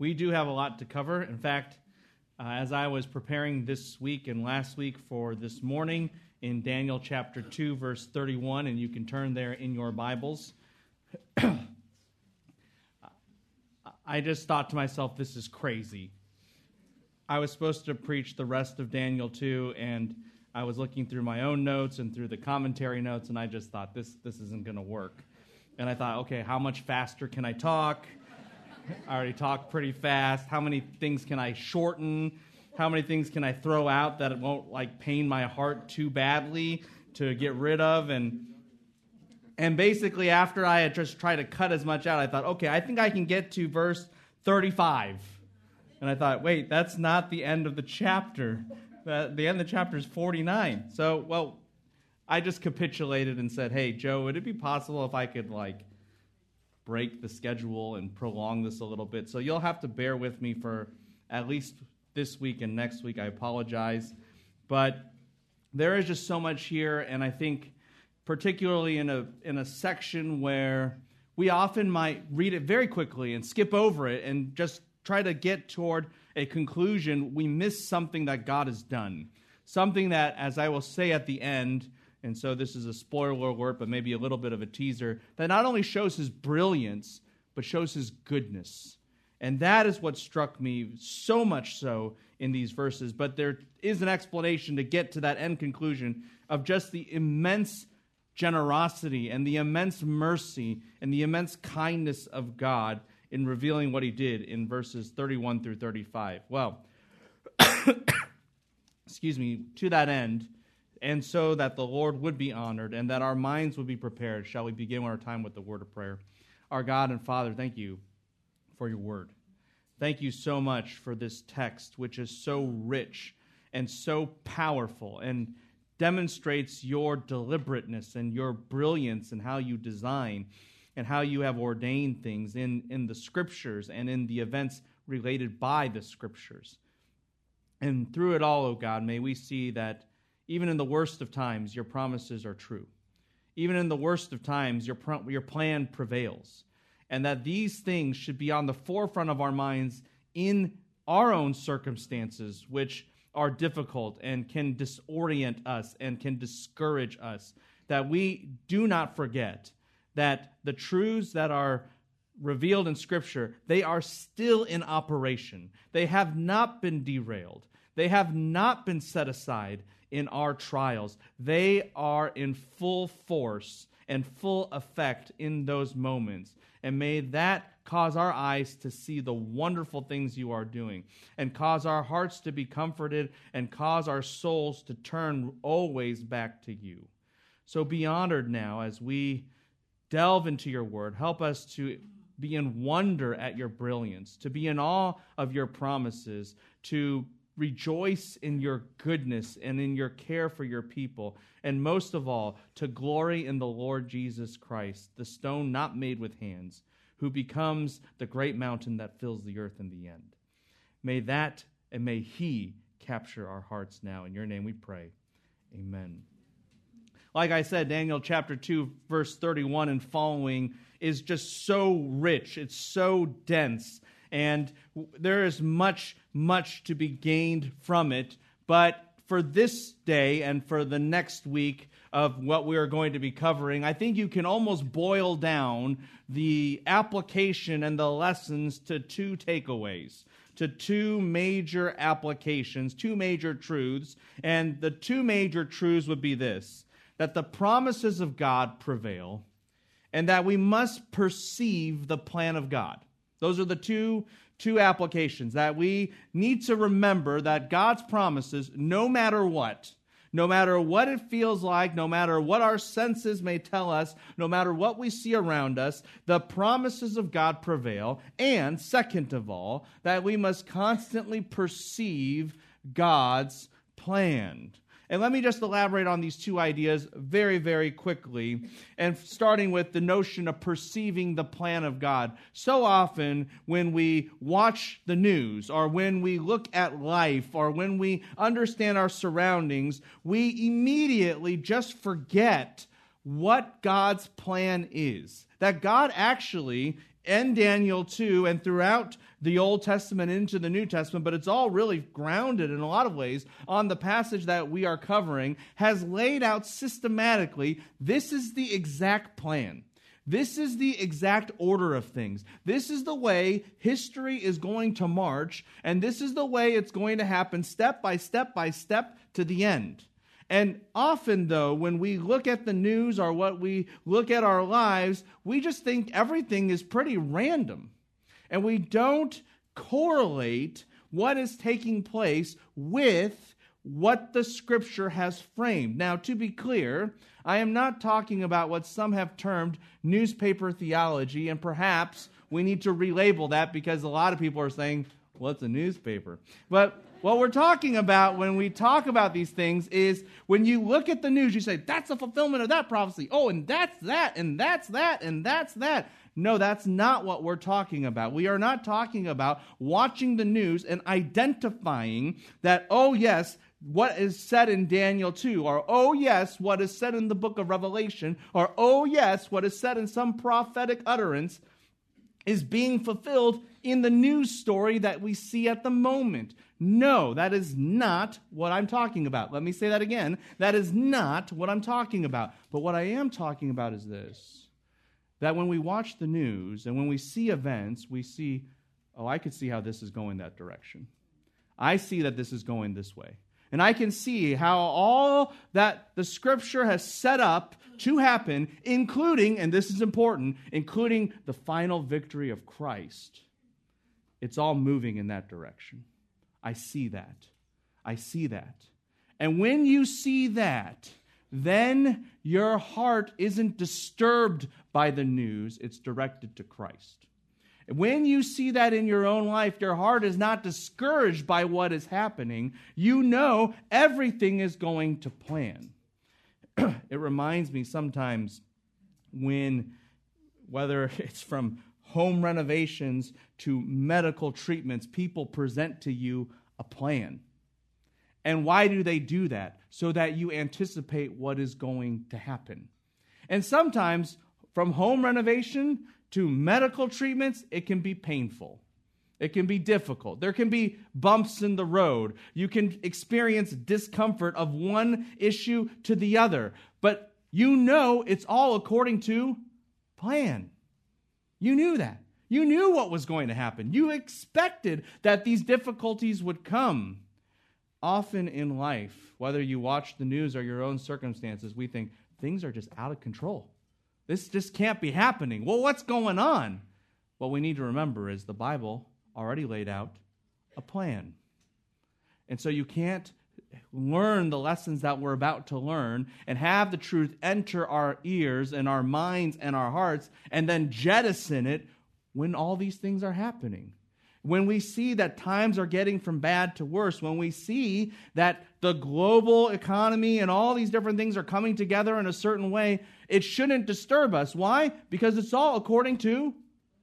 we do have a lot to cover. In fact, uh, as I was preparing this week and last week for this morning in Daniel chapter 2, verse 31, and you can turn there in your Bibles, I just thought to myself, this is crazy. I was supposed to preach the rest of Daniel 2, and I was looking through my own notes and through the commentary notes, and I just thought, this, this isn't going to work. And I thought, okay, how much faster can I talk? I already talk pretty fast. How many things can I shorten? How many things can I throw out that it won't like pain my heart too badly to get rid of? And and basically, after I had just tried to cut as much out, I thought, okay, I think I can get to verse 35. And I thought, wait, that's not the end of the chapter. The, the end of the chapter is 49. So, well, I just capitulated and said, hey, Joe, would it be possible if I could like break the schedule and prolong this a little bit. So you'll have to bear with me for at least this week and next week. I apologize. But there is just so much here, and I think particularly in a in a section where we often might read it very quickly and skip over it and just try to get toward a conclusion, we miss something that God has done. Something that, as I will say at the end, and so this is a spoiler alert, but maybe a little bit of a teaser, that not only shows his brilliance, but shows his goodness. And that is what struck me so much so in these verses. But there is an explanation to get to that end conclusion of just the immense generosity and the immense mercy and the immense kindness of God in revealing what he did in verses 31 through 35. Well, excuse me, to that end, and so that the Lord would be honored and that our minds would be prepared, shall we begin our time with the word of prayer? Our God and Father, thank you for your word. Thank you so much for this text, which is so rich and so powerful and demonstrates your deliberateness and your brilliance and how you design and how you have ordained things in, in the scriptures and in the events related by the scriptures. And through it all, O oh God, may we see that even in the worst of times, your promises are true. Even in the worst of times, your, your plan prevails. And that these things should be on the forefront of our minds in our own circumstances, which are difficult and can disorient us and can discourage us. That we do not forget that the truths that are revealed in Scripture, they are still in operation. They have not been derailed. They have not been set aside in our trials. They are in full force and full effect in those moments. And may that cause our eyes to see the wonderful things you are doing, and cause our hearts to be comforted, and cause our souls to turn always back to you. So be honored now as we delve into your word. Help us to be in wonder at your brilliance, to be in awe of your promises, to rejoice in your goodness and in your care for your people, and most of all, to glory in the Lord Jesus Christ, the stone not made with hands, who becomes the great mountain that fills the earth in the end. May that and may He capture our hearts now. In your name we pray. Amen. Like I said, Daniel chapter 2, verse 31 and following is just so rich, it's so dense and there is much, much to be gained from it. But for this day and for the next week of what we are going to be covering, I think you can almost boil down the application and the lessons to two takeaways to two major applications, two major truths. And the two major truths would be this that the promises of God prevail, and that we must perceive the plan of God. Those are the two, two applications that we need to remember that God's promises, no matter what, no matter what it feels like, no matter what our senses may tell us, no matter what we see around us, the promises of God prevail. And second of all, that we must constantly perceive God's plan. And let me just elaborate on these two ideas very, very quickly. And starting with the notion of perceiving the plan of God. So often, when we watch the news, or when we look at life, or when we understand our surroundings, we immediately just forget what God's plan is. that God actually, in Daniel 2 and throughout the Old Testament into the New Testament, but it's all really grounded in a lot of ways on the passage that we are covering, has laid out systematically this is the exact plan. This is the exact order of things. This is the way history is going to march, and this is the way it's going to happen step by step by step to the end. And often, though, when we look at the news or what we look at our lives, we just think everything is pretty random. And we don't correlate what is taking place with what the scripture has framed. Now, to be clear, I am not talking about what some have termed newspaper theology, and perhaps we need to relabel that because a lot of people are saying, what's a newspaper? But what we're talking about when we talk about these things is when you look at the news, you say, that's a fulfillment of that prophecy. Oh, and that's that, and that's that, and that's that. No, that's not what we're talking about. We are not talking about watching the news and identifying that, oh, yes, what is said in Daniel 2, or oh, yes, what is said in the book of Revelation, or oh, yes, what is said in some prophetic utterance is being fulfilled in the news story that we see at the moment. No, that is not what I'm talking about. Let me say that again. That is not what I'm talking about. But what I am talking about is this that when we watch the news and when we see events, we see, oh, I could see how this is going that direction. I see that this is going this way. And I can see how all that the scripture has set up to happen, including, and this is important, including the final victory of Christ. It's all moving in that direction. I see that. I see that. And when you see that, then your heart isn't disturbed by the news, it's directed to Christ. When you see that in your own life, your heart is not discouraged by what is happening. You know everything is going to plan. it reminds me sometimes when, whether it's from home renovations to medical treatments, people present to you a plan. And why do they do that? So that you anticipate what is going to happen. And sometimes, from home renovation to medical treatments, it can be painful. It can be difficult. There can be bumps in the road. You can experience discomfort of one issue to the other. But you know it's all according to plan. You knew that. You knew what was going to happen. You expected that these difficulties would come. Often in life, whether you watch the news or your own circumstances, we think things are just out of control. This just can't be happening. Well, what's going on? What we need to remember is the Bible already laid out a plan. And so you can't learn the lessons that we're about to learn and have the truth enter our ears and our minds and our hearts and then jettison it when all these things are happening when we see that times are getting from bad to worse, when we see that the global economy and all these different things are coming together in a certain way, it shouldn't disturb us. Why? Because it's all according to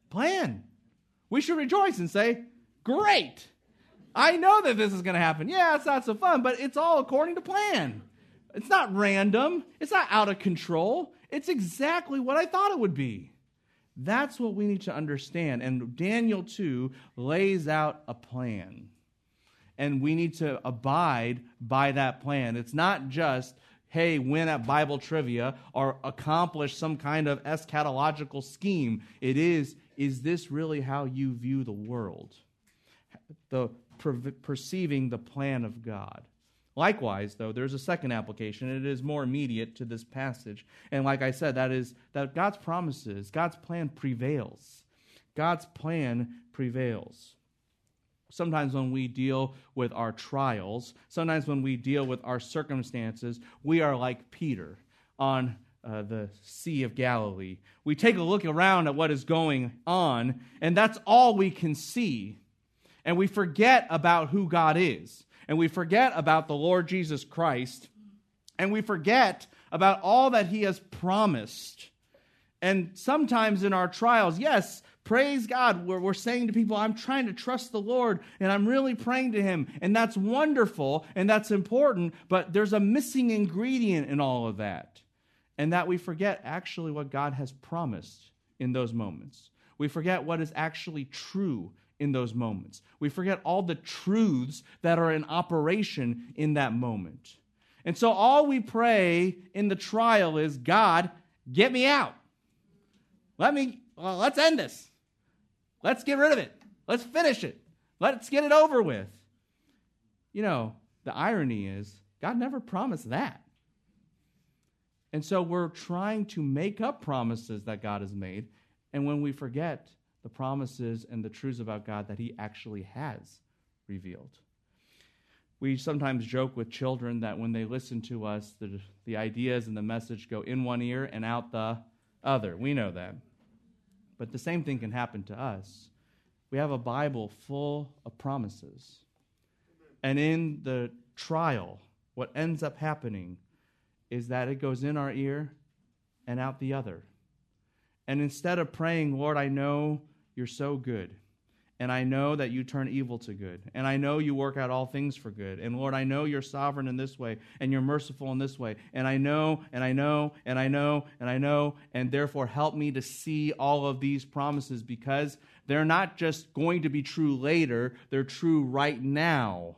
plan. We should rejoice and say, Great! I know that this is going to happen. Yeah, it's not so fun, but it's all according to plan. It's not random, it's not out of control. It's exactly what I thought it would be. That's what we need to understand. And Daniel 2 lays out a plan. And we need to abide by that plan. It's not just, hey, win at Bible trivia or accomplish some kind of eschatological scheme. It is, is this really how you view the world? The perceiving the plan of God. Likewise, though, there's a second application, it is more immediate to this passage. And like I said, that is that God's promises, God's plan prevails. God's plan prevails. Sometimes when we deal with our trials, sometimes when we deal with our circumstances, we are like Peter on uh, the Sea of Galilee. We take a look around at what is going on, and that's all we can see. And we forget about who God is and we forget about the Lord Jesus Christ, and we forget about all that He has promised. And sometimes in our trials, yes, praise God, we're, we're saying to people, I'm trying to trust the Lord and I'm really praying to Him. And that's wonderful and that's important, but there's a missing ingredient in all of that. And that we forget actually what God has promised in those moments. We forget what is actually true in those moments. We forget all the truths that are in operation in that moment. And so all we pray in the trial is God, get me out. Let me, well, let's end this. Let's get rid of it. Let's finish it. Let's get it over with. You know, the irony is, God never promised that. And so we're trying to make up promises that God has made. And when we forget the promises and the truths about God that He actually has revealed. We sometimes joke with children that when they listen to us, the, the ideas and the message go in one ear and out the other. We know that. But the same thing can happen to us. We have a Bible full of promises. And in the trial, what ends up happening is that it goes in our ear and out the other. And instead of praying, Lord, I know you're so good, and I know that you turn evil to good, and I know you work out all things for good, and Lord, I know you're sovereign in this way, and you're merciful in this way, and I know, and I know, and I know, and I know, and therefore help me to see all of these promises because they're not just going to be true later, they're true right now.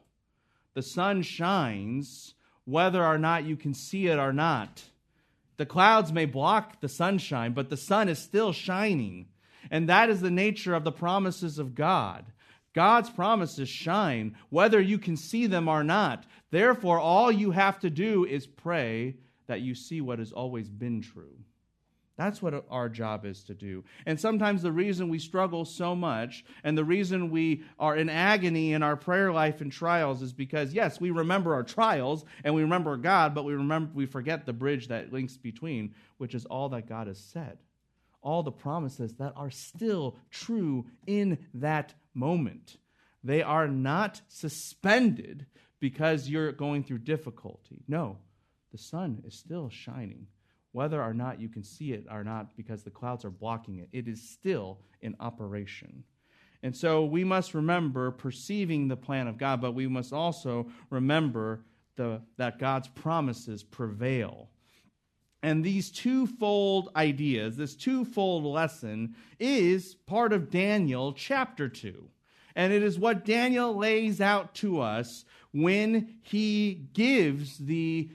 The sun shines whether or not you can see it or not. The clouds may block the sunshine, but the sun is still shining. And that is the nature of the promises of God. God's promises shine whether you can see them or not. Therefore, all you have to do is pray that you see what has always been true. That's what our job is to do. And sometimes the reason we struggle so much and the reason we are in agony in our prayer life and trials is because yes, we remember our trials and we remember God, but we remember we forget the bridge that links between, which is all that God has said. All the promises that are still true in that moment. They are not suspended because you're going through difficulty. No, the sun is still shining whether or not you can see it or not because the clouds are blocking it. It is still in operation. And so we must remember perceiving the plan of God, but we must also remember the, that God's promises prevail. And these twofold ideas, this twofold lesson, is part of Daniel chapter 2. And it is what Daniel lays out to us when he gives the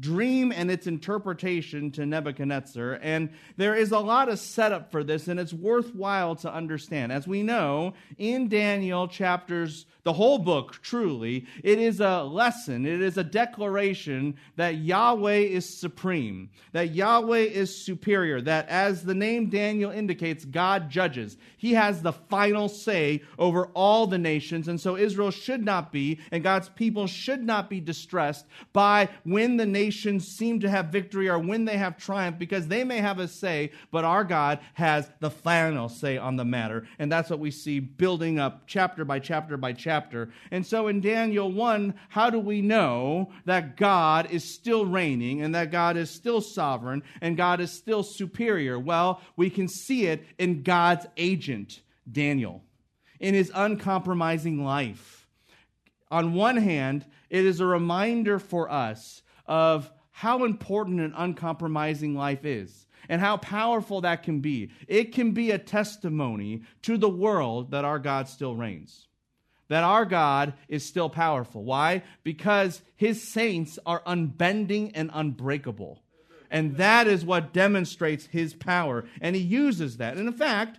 dream and its interpretation to Nebuchadnezzar. And there is a lot of setup for this, and it's worthwhile to understand. As we know, in Daniel chapters, the whole book, truly, it is a lesson, it is a declaration that Yahweh is supreme, that Yahweh is superior, that as the name Daniel indicates, God judges. He has the final say over all the nations, and so Israel should not be, and God's people should not be distressed by when the nation nations seem to have victory or when they have triumph because they may have a say, but our God has the final say on the matter. And that's what we see building up chapter by chapter by chapter. And so in Daniel 1, how do we know that God is still reigning and that God is still sovereign and God is still superior? Well, we can see it in God's agent, Daniel, in his uncompromising life. On one hand, it is a reminder for us of how important an uncompromising life is and how powerful that can be. It can be a testimony to the world that our God still reigns, that our God is still powerful. Why? Because his saints are unbending and unbreakable. And that is what demonstrates his power. And he uses that. And in fact,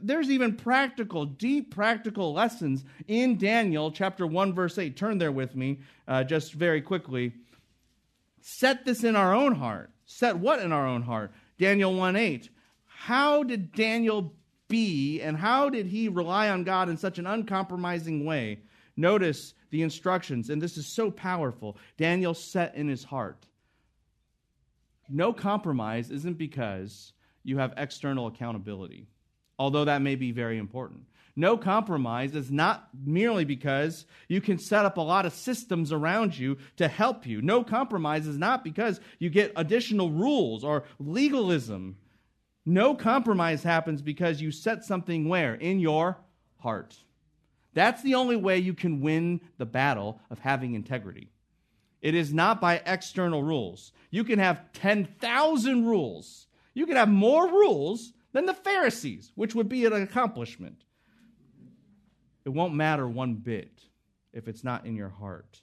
there's even practical, deep practical lessons in Daniel chapter 1, verse 8. Turn there with me uh, just very quickly set this in our own heart. Set what in our own heart? Daniel 1 8. How did Daniel be and how did he rely on God in such an uncompromising way? Notice the instructions, and this is so powerful. Daniel set in his heart. No compromise isn't because you have external accountability, although that may be very important. No compromise is not merely because you can set up a lot of systems around you to help you. No compromise is not because you get additional rules or legalism. No compromise happens because you set something where? In your heart. That's the only way you can win the battle of having integrity. It is not by external rules. You can have 10,000 rules. You can have more rules than the Pharisees, which would be an accomplishment. It won't matter one bit if it's not in your heart.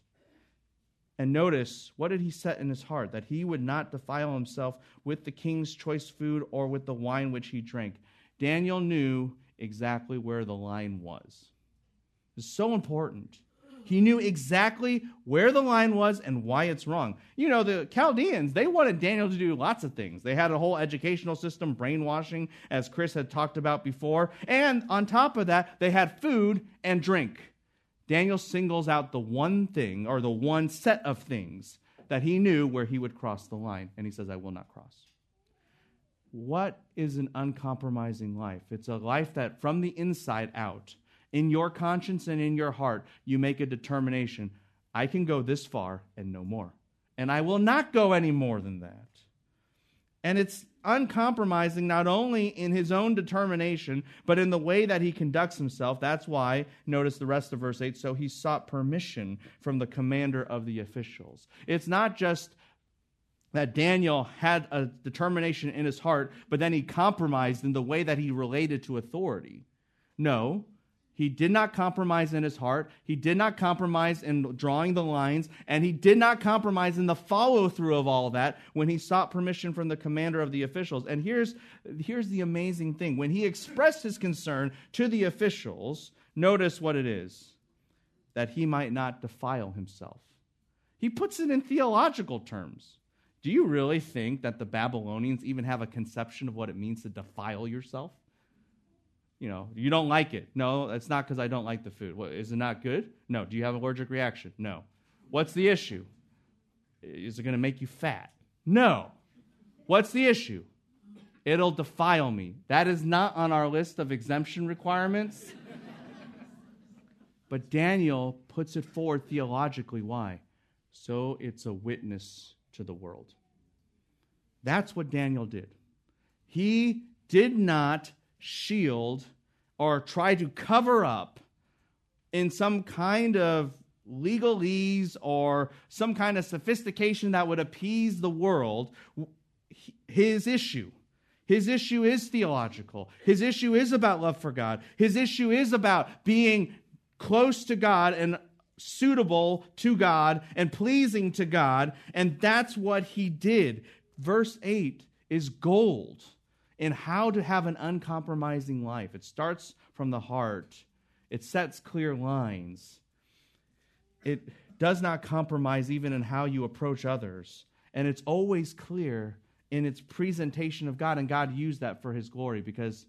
And notice, what did he set in his heart? That he would not defile himself with the king's choice food or with the wine which he drank. Daniel knew exactly where the line was. It's so important. He knew exactly where the line was and why it's wrong. You know, the Chaldeans, they wanted Daniel to do lots of things. They had a whole educational system, brainwashing, as Chris had talked about before. And on top of that, they had food and drink. Daniel singles out the one thing or the one set of things that he knew where he would cross the line. And he says, I will not cross. What is an uncompromising life? It's a life that from the inside out, in your conscience and in your heart, you make a determination I can go this far and no more. And I will not go any more than that. And it's uncompromising not only in his own determination, but in the way that he conducts himself. That's why, notice the rest of verse 8, so he sought permission from the commander of the officials. It's not just that Daniel had a determination in his heart, but then he compromised in the way that he related to authority. No, he did not compromise in his heart. He did not compromise in drawing the lines. And he did not compromise in the follow through of all of that when he sought permission from the commander of the officials. And here's, here's the amazing thing when he expressed his concern to the officials, notice what it is that he might not defile himself. He puts it in theological terms. Do you really think that the Babylonians even have a conception of what it means to defile yourself? You know, you don't like it. No, it's not because I don't like the food. What, is it not good? No. Do you have allergic reaction? No. What's the issue? Is it going to make you fat? No. What's the issue? It'll defile me. That is not on our list of exemption requirements. but Daniel puts it forward theologically. Why? So it's a witness to the world. That's what Daniel did. He did not shield or try to cover up in some kind of legalese or some kind of sophistication that would appease the world his issue. His issue is theological. His issue is about love for God. His issue is about being close to God and suitable to God and pleasing to God. And that's what he did. Verse 8 is gold in how to have an uncompromising life. It starts from the heart, it sets clear lines. It does not compromise even in how you approach others. And it's always clear in its presentation of God. And God used that for his glory because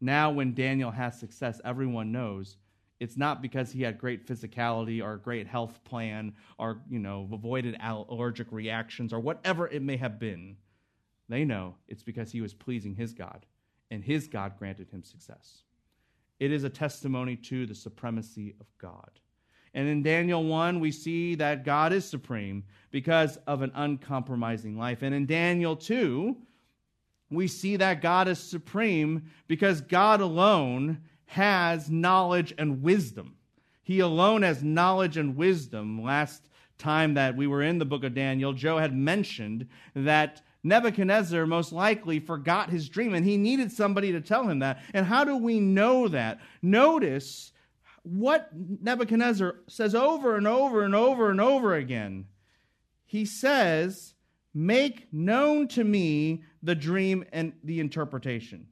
now when Daniel has success, everyone knows it's not because he had great physicality or a great health plan or, you know, avoided allergic reactions or whatever it may have been. They know it's because he was pleasing his God, and his God granted him success. It is a testimony to the supremacy of God. And in Daniel 1, we see that God is supreme because of an uncompromising life. And in Daniel 2, we see that God is supreme because God alone has knowledge and wisdom. He alone has knowledge and wisdom. Last time that we were in the book of Daniel, Joe had mentioned that Nebuchadnezzar most likely forgot his dream and he needed somebody to tell him that. And how do we know that? Notice what Nebuchadnezzar says over and over and over and over again. He says, Make known to me the dream and the interpretation.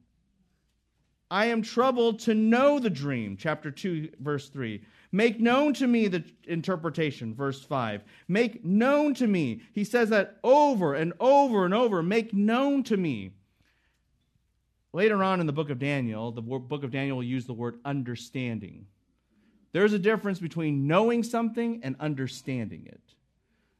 I am troubled to know the dream, chapter 2, verse 3. Make known to me the interpretation, verse 5. Make known to me. He says that over and over and over. Make known to me. Later on in the book of Daniel, the book of Daniel will use the word understanding. There's a difference between knowing something and understanding it.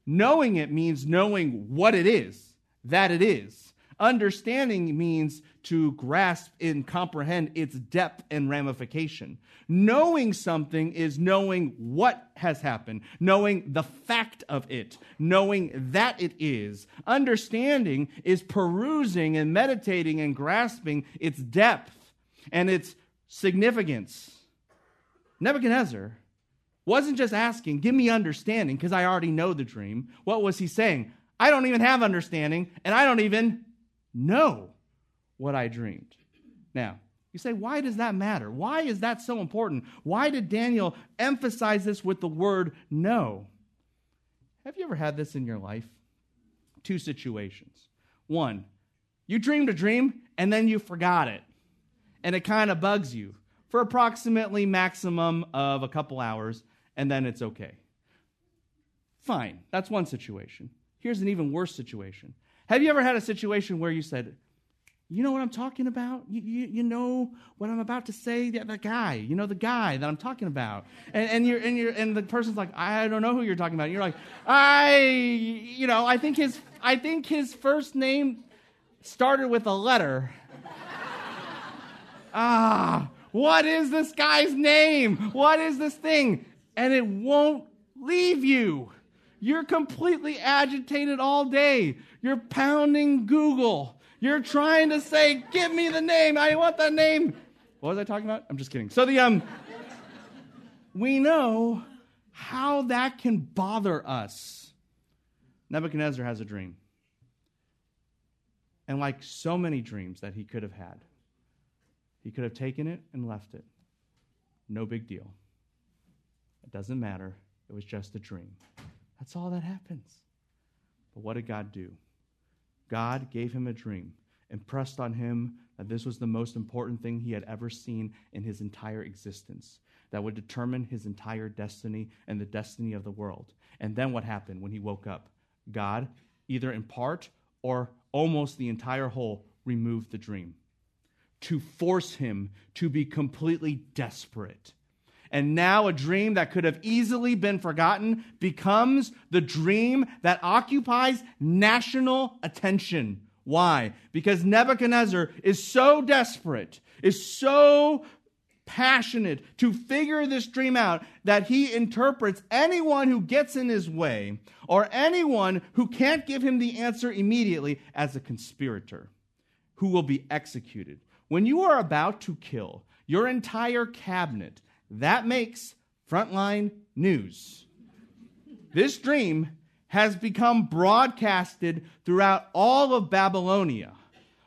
Knowing it means knowing what it is, that it is. Understanding means to grasp and comprehend its depth and ramification. Knowing something is knowing what has happened, knowing the fact of it, knowing that it is. Understanding is perusing and meditating and grasping its depth and its significance. Nebuchadnezzar wasn't just asking, Give me understanding, because I already know the dream. What was he saying? I don't even have understanding, and I don't even know. what I dreamed. Now, you say, why does that matter? Why is that so important? Why did Daniel emphasize this with the word know? Have you ever had this in your life? Two situations. One, you dreamed a dream and then you forgot it, and it kind of bugs you for approximately maximum of a couple hours, and then it's okay. Fine, that's one situation. Here's an even worse situation. Have you ever had a situation where you said, you know what I'm talking about? You, you, you know what I'm about to say? The, guy, you know the guy that I'm talking about. And, and, you're, and, you're, and the person's like, I don't know who you're talking about. And you're like, I, you know, I think his, I think his first name started with a letter. ah, what is this guy's name? What is this thing? And it won't leave you. You're completely agitated all day. You're pounding Google. You're trying to say, "Give me the name. I want the name." What was I talking about? I'm just kidding. So the um we know how that can bother us. Nebuchadnezzar has a dream. And like so many dreams that he could have had, he could have taken it and left it. No big deal. It doesn't matter. It was just a dream. That's all that happens. But what did God do? God gave him a dream, impressed on him that this was the most important thing he had ever seen in his entire existence, that would determine his entire destiny and the destiny of the world. And then what happened when he woke up? God, either in part or almost the entire whole, removed the dream to force him to be completely desperate and now a dream that could have easily been forgotten becomes the dream that occupies national attention. Why? Because Nebuchadnezzar is so desperate, is so passionate to figure this dream out that he interprets anyone who gets in his way or anyone who can't give him the answer immediately as a conspirator who will be executed. When you are about to kill your entire cabinet, that makes frontline news. This dream has become broadcasted throughout all of Babylonia,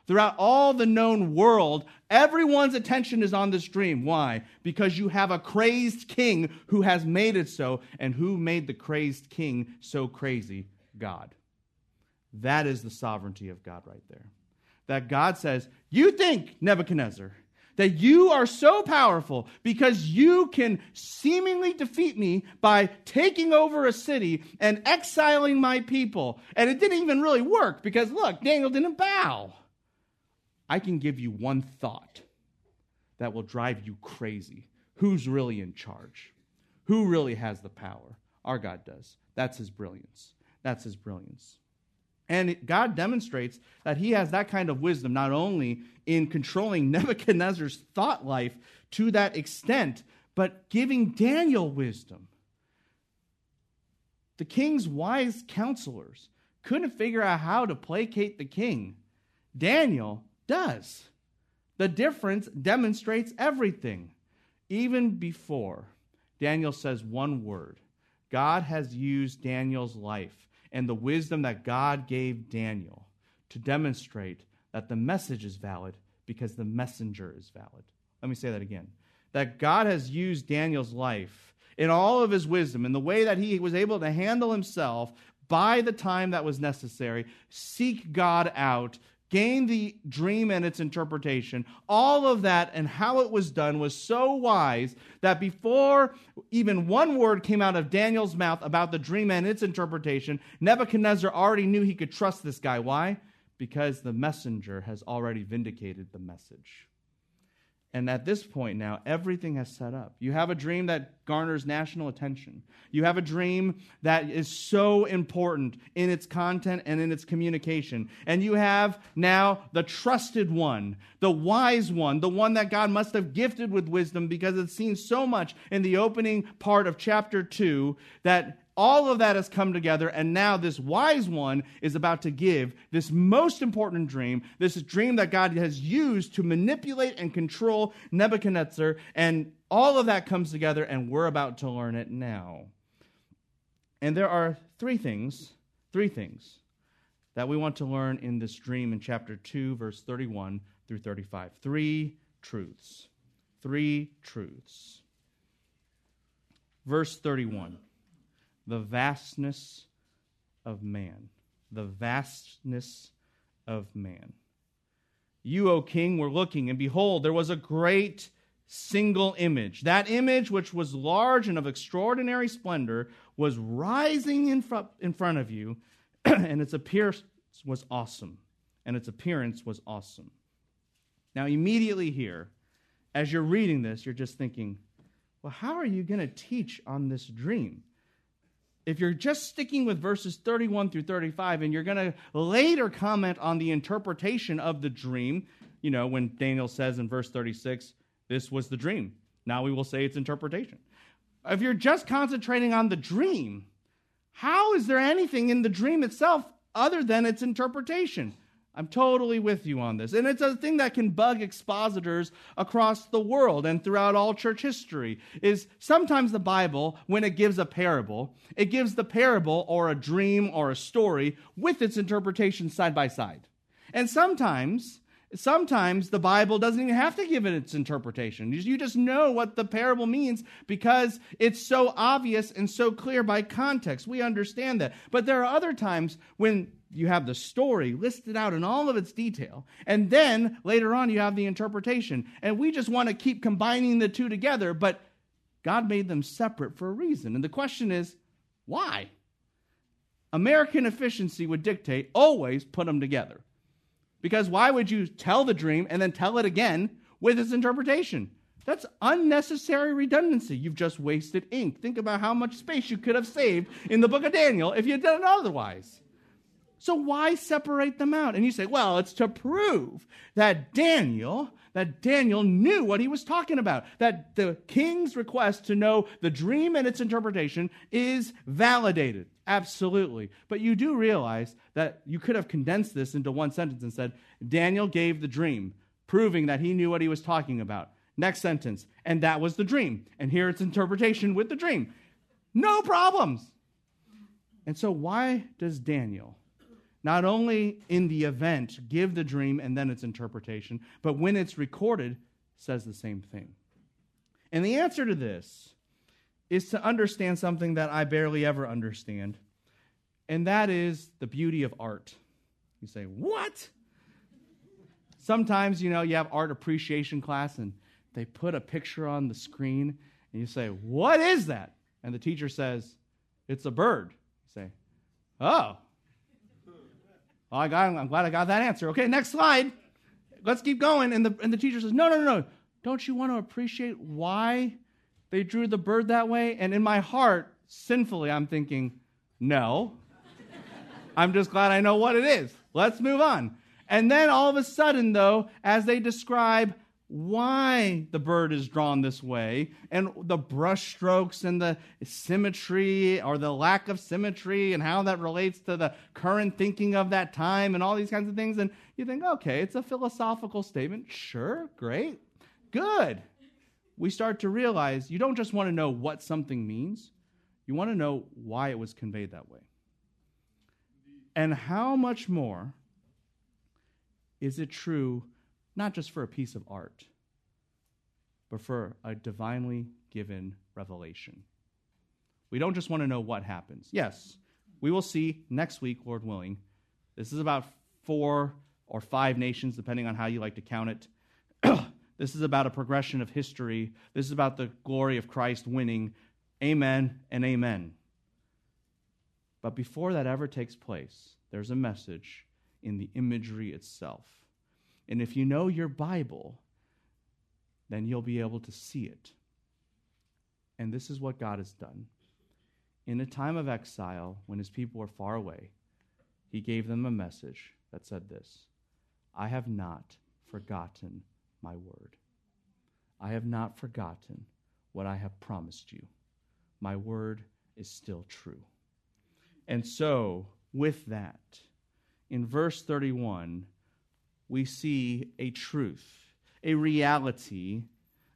throughout all the known world. Everyone's attention is on this dream. Why? Because you have a crazed king who has made it so. And who made the crazed king so crazy? God. That is the sovereignty of God right there. That God says, You think, Nebuchadnezzar, that you are so powerful because you can seemingly defeat me by taking over a city and exiling my people. And it didn't even really work because, look, Daniel didn't bow. I can give you one thought that will drive you crazy. Who's really in charge? Who really has the power? Our God does. That's his brilliance. That's his brilliance. And God demonstrates that he has that kind of wisdom, not only in controlling Nebuchadnezzar's thought life to that extent, but giving Daniel wisdom. The king's wise counselors couldn't figure out how to placate the king. Daniel does. The difference demonstrates everything. Even before Daniel says one word, God has used Daniel's life and the wisdom that God gave Daniel to demonstrate that the message is valid because the messenger is valid. Let me say that again. That God has used Daniel's life in all of his wisdom, in the way that he was able to handle himself by the time that was necessary, seek God out, gain the dream and its interpretation. All of that and how it was done was so wise that before even one word came out of Daniel's mouth about the dream and its interpretation, Nebuchadnezzar already knew he could trust this guy. Why? Because the messenger has already vindicated the message. And at this point now, everything has set up. You have a dream that garners national attention. You have a dream that is so important in its content and in its communication. And you have now the trusted one, the wise one, the one that God must have gifted with wisdom because it's seen so much in the opening part of chapter 2 that all of that has come together, and now this wise one is about to give this most important dream, this dream that God has used to manipulate and control Nebuchadnezzar, and all of that comes together, and we're about to learn it now. And there are three things, three things that we want to learn in this dream in chapter 2, verse 31 through 35. Three truths. Three truths. Verse 31 the vastness of man. The vastness of man. You, O king, were looking, and behold, there was a great single image. That image, which was large and of extraordinary splendor, was rising in, fr- in front of you, and its appearance was awesome. And its appearance was awesome. Now, immediately here, as you're reading this, you're just thinking, well, how are you going to teach on this dream? If you're just sticking with verses 31 through 35 and you're going to later comment on the interpretation of the dream, you know, when Daniel says in verse 36, this was the dream. Now we will say its interpretation. If you're just concentrating on the dream, how is there anything in the dream itself other than its interpretation? I'm totally with you on this. And it's a thing that can bug expositors across the world and throughout all church history is sometimes the Bible when it gives a parable, it gives the parable or a dream or a story with its interpretation side by side. And sometimes sometimes the Bible doesn't even have to give it its interpretation. You just know what the parable means because it's so obvious and so clear by context. We understand that. But there are other times when you have the story listed out in all of its detail, and then later on you have the interpretation. And we just want to keep combining the two together, but God made them separate for a reason. And the question is, why? American efficiency would dictate always put them together. Because why would you tell the dream and then tell it again with its interpretation? That's unnecessary redundancy. You've just wasted ink. Think about how much space you could have saved in the book of Daniel if you had done it otherwise. So why separate them out? And you say, well, it's to prove that Daniel, that Daniel knew what he was talking about, that the king's request to know the dream and its interpretation is validated. Absolutely. But you do realize that you could have condensed this into one sentence and said, Daniel gave the dream, proving that he knew what he was talking about. Next sentence, and that was the dream. And here it's interpretation with the dream. No problems. And so, why does Daniel, not only in the event, give the dream and then its interpretation, but when it's recorded, says the same thing? And the answer to this is to understand something that I barely ever understand, and that is the beauty of art. You say, What? Sometimes, you know, you have art appreciation class and they put a picture on the screen and you say, What is that? And the teacher says, It's a bird. You say, Oh. Oh I got, I'm glad I got that answer. Okay, next slide. Let's keep going. And the, and the teacher says, No, no, no. Don't you want to appreciate why they drew the bird that way. And in my heart, sinfully, I'm thinking, no. I'm just glad I know what it is. Let's move on. And then all of a sudden, though, as they describe why the bird is drawn this way and the brush strokes and the symmetry or the lack of symmetry and how that relates to the current thinking of that time and all these kinds of things. And you think, okay, it's a philosophical statement. Sure, great, good we start to realize you don't just want to know what something means, you want to know why it was conveyed that way. And how much more is it true, not just for a piece of art, but for a divinely given revelation? We don't just want to know what happens. Yes, we will see next week, Lord willing. This is about four or five nations, depending on how you like to count it. This is about a progression of history. This is about the glory of Christ winning. Amen and amen. But before that ever takes place, there's a message in the imagery itself. And if you know your Bible, then you'll be able to see it. And this is what God has done. In a time of exile, when his people were far away, he gave them a message that said this I have not forgotten my word. I have not forgotten what I have promised you. My word is still true. And so, with that, in verse 31, we see a truth, a reality,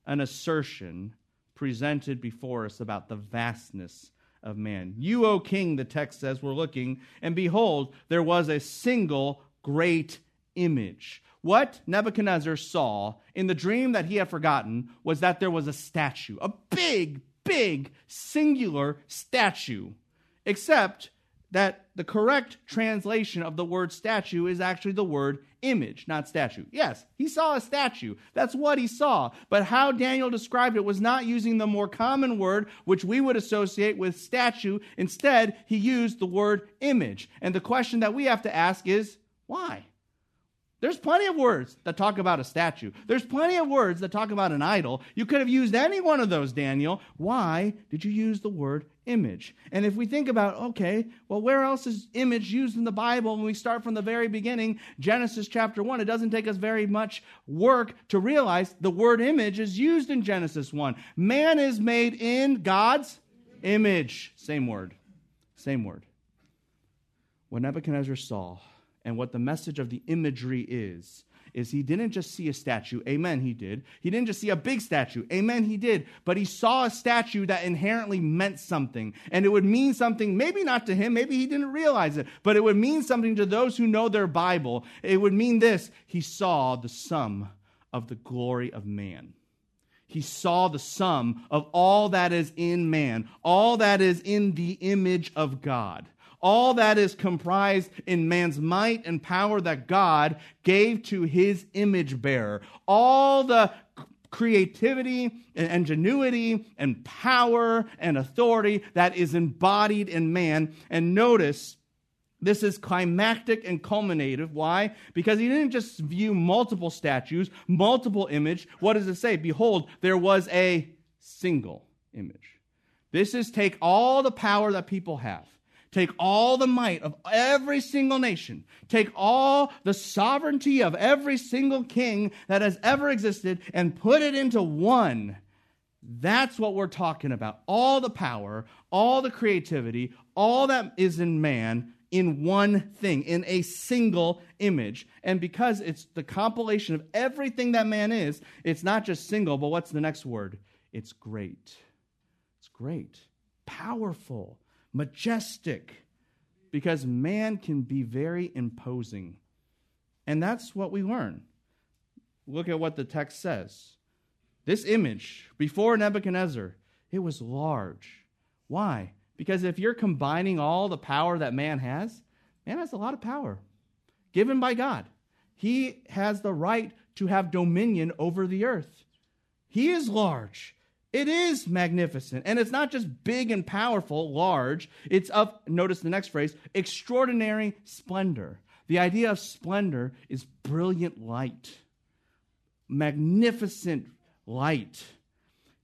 an assertion presented before us about the vastness of man. You, O king, the text says, we're looking, and behold, there was a single great image. What Nebuchadnezzar saw in the dream that he had forgotten was that there was a statue, a big, big, singular statue, except that the correct translation of the word statue is actually the word image, not statue. Yes, he saw a statue. That's what he saw. But how Daniel described it was not using the more common word, which we would associate with statue. Instead, he used the word image. And the question that we have to ask is why? There's plenty of words that talk about a statue. There's plenty of words that talk about an idol. You could have used any one of those, Daniel. Why did you use the word image? And if we think about, okay, well, where else is image used in the Bible? When we start from the very beginning, Genesis chapter 1, it doesn't take us very much work to realize the word image is used in Genesis 1. Man is made in God's image. Same word. Same word. When Nebuchadnezzar saw and what the message of the imagery is is he didn't just see a statue amen he did. He didn't just see a big statue amen he did. But he saw a statue that inherently meant something. And it would mean something maybe not to him maybe he didn't realize it but it would mean something to those who know their bible. It would mean this he saw the sum of the glory of man. He saw the sum of all that is in man, all that is in the image of God all that is comprised in man's might and power that God gave to his image bearer, all the creativity and ingenuity and power and authority that is embodied in man. And notice, this is climactic and culminative. Why? Because he didn't just view multiple statues, multiple image. What does it say? Behold, there was a single image. This is take all the power that people have Take all the might of every single nation. Take all the sovereignty of every single king that has ever existed and put it into one. That's what we're talking about. All the power, all the creativity, all that is in man in one thing, in a single image. And because it's the compilation of everything that man is, it's not just single, but what's the next word? It's great. It's great, powerful, majestic, because man can be very imposing. And that's what we learn. Look at what the text says. This image, before Nebuchadnezzar, it was large. Why? Because if you're combining all the power that man has, man has a lot of power given by God. He has the right to have dominion over the earth. He is large. It is magnificent. And it's not just big and powerful, large. It's of, notice the next phrase, extraordinary splendor. The idea of splendor is brilliant light, magnificent light.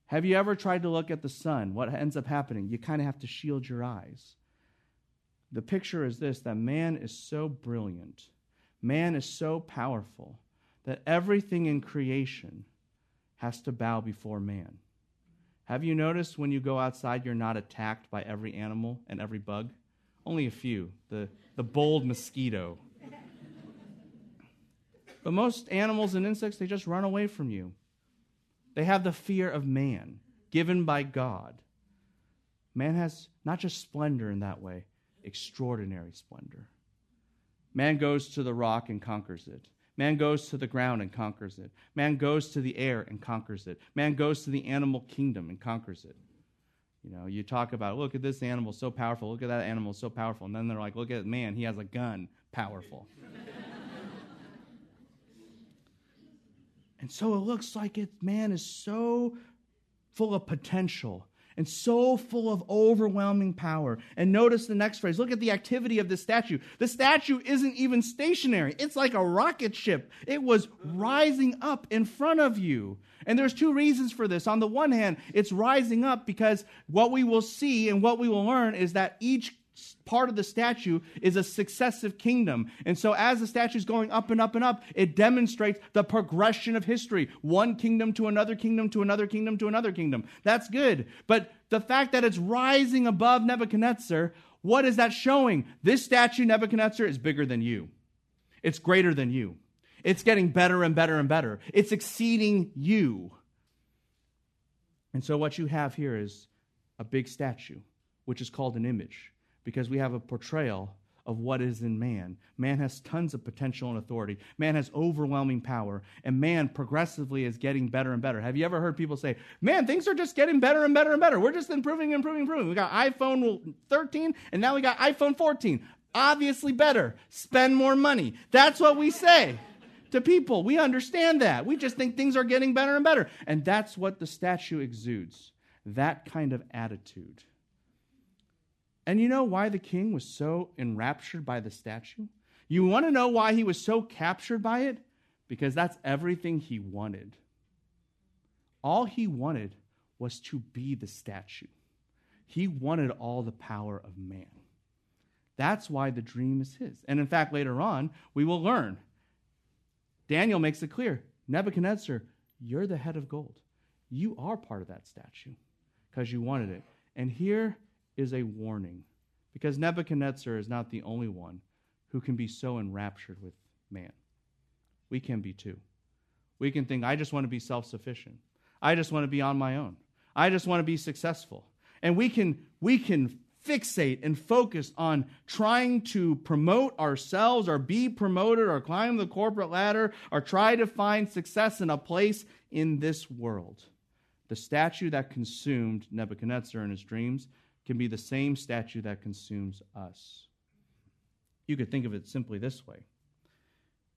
Have you ever tried to look at the sun? What ends up happening? You kind of have to shield your eyes. The picture is this that man is so brilliant, man is so powerful, that everything in creation has to bow before man. Have you noticed when you go outside, you're not attacked by every animal and every bug? Only a few. The, the bold mosquito. But most animals and insects, they just run away from you. They have the fear of man given by God. Man has not just splendor in that way, extraordinary splendor. Man goes to the rock and conquers it. Man goes to the ground and conquers it. Man goes to the air and conquers it. Man goes to the animal kingdom and conquers it. You know, you talk about, look at this animal, so powerful. Look at that animal, so powerful. And then they're like, look at man, he has a gun, powerful. and so it looks like it, man is so full of potential and so full of overwhelming power. And notice the next phrase. Look at the activity of the statue. The statue isn't even stationary, it's like a rocket ship. It was rising up in front of you. And there's two reasons for this. On the one hand, it's rising up because what we will see and what we will learn is that each part of the statue is a successive kingdom. And so, as the statue is going up and up and up, it demonstrates the progression of history one kingdom to another kingdom to another kingdom to another kingdom. That's good. But the fact that it's rising above Nebuchadnezzar, what is that showing? This statue, Nebuchadnezzar, is bigger than you, it's greater than you. It's getting better and better and better. It's exceeding you. And so, what you have here is a big statue, which is called an image because we have a portrayal of what is in man. Man has tons of potential and authority. Man has overwhelming power, and man progressively is getting better and better. Have you ever heard people say, Man, things are just getting better and better and better? We're just improving, improving, improving. We got iPhone 13, and now we got iPhone 14. Obviously better. Spend more money. That's what we say to people. We understand that. We just think things are getting better and better. And that's what the statue exudes that kind of attitude. And you know why the king was so enraptured by the statue? You want to know why he was so captured by it? Because that's everything he wanted. All he wanted was to be the statue. He wanted all the power of man. That's why the dream is his. And in fact, later on, we will learn. Daniel makes it clear Nebuchadnezzar, you're the head of gold. You are part of that statue because you wanted it. And here is a warning because Nebuchadnezzar is not the only one who can be so enraptured with man. We can be too. We can think, I just want to be self sufficient. I just want to be on my own. I just want to be successful. And we can, we can fixate and focus on trying to promote ourselves or be promoted or climb the corporate ladder or try to find success in a place in this world. The statue that consumed Nebuchadnezzar in his dreams can be the same statue that consumes us. You could think of it simply this way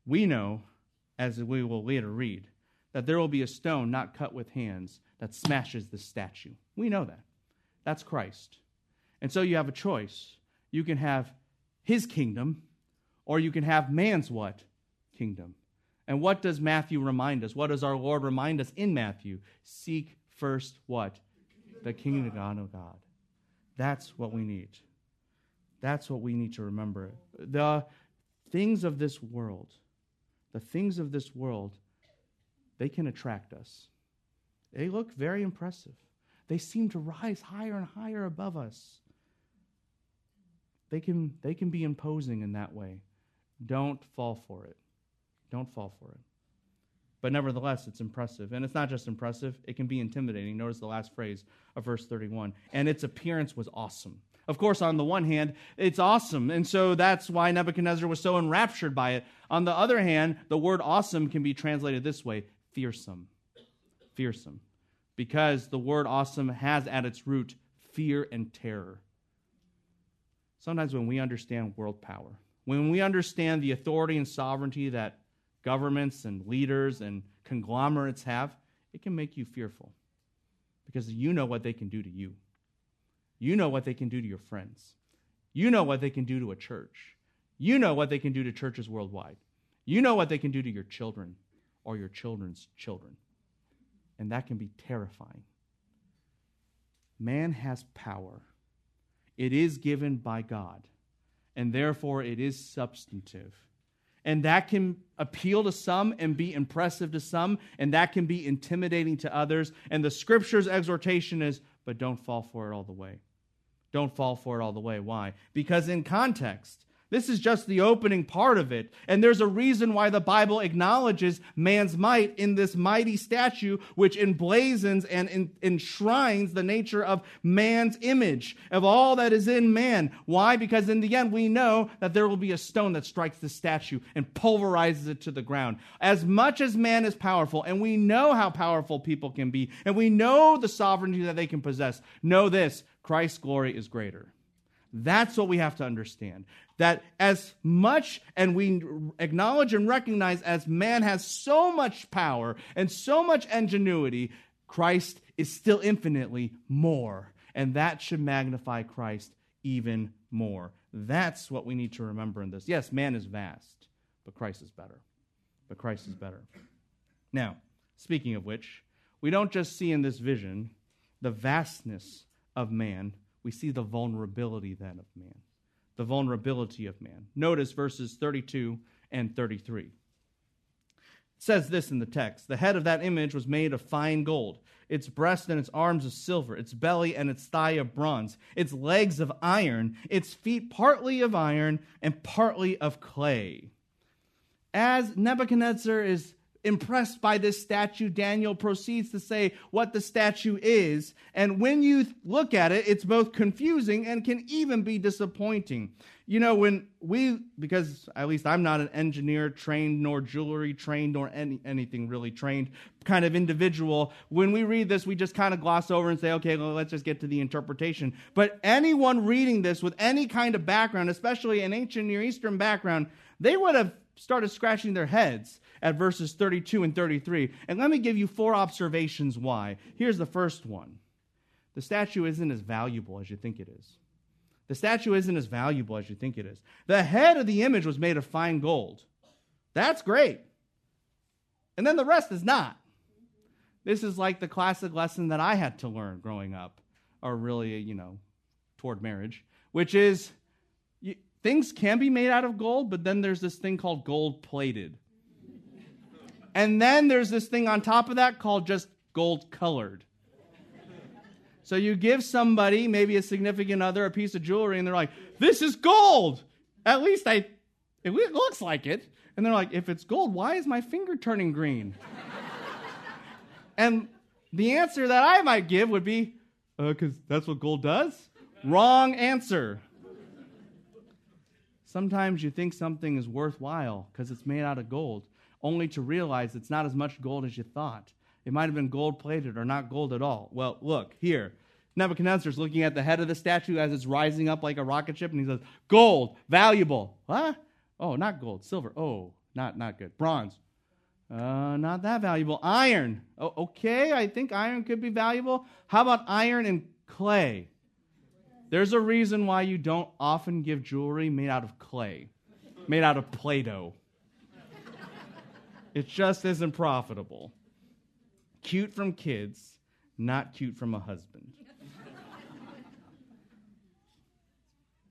We know, as we will later read, that there will be a stone not cut with hands that smashes the statue. We know that. That's Christ. And so you have a choice. You can have his kingdom, or you can have man's what? Kingdom. And what does Matthew remind us? What does our Lord remind us in Matthew? Seek first what? The kingdom of God of God. That's what we need. That's what we need to remember. The things of this world, the things of this world, they can attract us. They look very impressive. They seem to rise higher and higher above us. They can, they can be imposing in that way. Don't fall for it. Don't fall for it. But nevertheless, it's impressive. And it's not just impressive, it can be intimidating. Notice the last phrase of verse 31. And its appearance was awesome. Of course, on the one hand, it's awesome. And so that's why Nebuchadnezzar was so enraptured by it. On the other hand, the word awesome can be translated this way fearsome. Fearsome. Because the word awesome has at its root fear and terror. Sometimes when we understand world power, when we understand the authority and sovereignty that governments and leaders and conglomerates have, it can make you fearful because you know what they can do to you. You know what they can do to your friends. You know what they can do to a church. You know what they can do to churches worldwide. You know what they can do to your children or your children's children. And that can be terrifying. Man has power, it is given by God, and therefore it is substantive. And that can appeal to some and be impressive to some, and that can be intimidating to others. And the scripture's exhortation is, but don't fall for it all the way. Don't fall for it all the way. Why? Because in context, this is just the opening part of it. And there's a reason why the Bible acknowledges man's might in this mighty statue, which emblazons and enshrines the nature of man's image, of all that is in man. Why? Because in the end, we know that there will be a stone that strikes the statue and pulverizes it to the ground. As much as man is powerful, and we know how powerful people can be, and we know the sovereignty that they can possess, know this Christ's glory is greater. That's what we have to understand. That as much, and we acknowledge and recognize as man has so much power and so much ingenuity, Christ is still infinitely more. And that should magnify Christ even more. That's what we need to remember in this. Yes, man is vast, but Christ is better. But Christ is better. Now, speaking of which, we don't just see in this vision the vastness of man, we see the vulnerability then of man. The vulnerability of man. Notice verses 32 and 33. It says this in the text The head of that image was made of fine gold, its breast and its arms of silver, its belly and its thigh of bronze, its legs of iron, its feet partly of iron and partly of clay. As Nebuchadnezzar is impressed by this statue, Daniel proceeds to say what the statue is. And when you look at it, it's both confusing and can even be disappointing. you know, when we, because at least I'm not an engineer trained, nor jewelry trained, nor any, anything really trained kind of individual, when we read this, we just kind of gloss over and say, okay, well, let's just get to the interpretation. But anyone reading this with any kind of background, especially an ancient Near Eastern background, they would have started scratching their heads at verses 32 and 33. And let me give you four observations why. Here's the first one the statue isn't as valuable as you think it is. The statue isn't as valuable as you think it is. The head of the image was made of fine gold. That's great. And then the rest is not. This is like the classic lesson that I had to learn growing up, or really, you know, toward marriage, which is things can be made out of gold, but then there's this thing called gold plated. and then there's this thing on top of that called just gold colored. So you give somebody, maybe a significant other, a piece of jewelry, and they're like, "This is gold." At least I, it looks like it. And they're like, "If it's gold, why is my finger turning green?" and the answer that I might give would be, "Because uh, that's what gold does." Wrong answer. Sometimes you think something is worthwhile because it's made out of gold, only to realize it's not as much gold as you thought. It might have been gold plated or not gold at all. Well, look, here. Nebuchadnezzar's looking at the head of the statue as it's rising up like a rocket ship, and he says, Gold, valuable. Huh? Oh, not gold, silver. Oh, not, not good. Bronze. Uh, not that valuable. Iron. Oh, okay, I think iron could be valuable. How about iron and clay? There's a reason why you don't often give jewelry made out of clay, made out of Play Doh. It just isn't profitable. Cute from kids, not cute from a husband.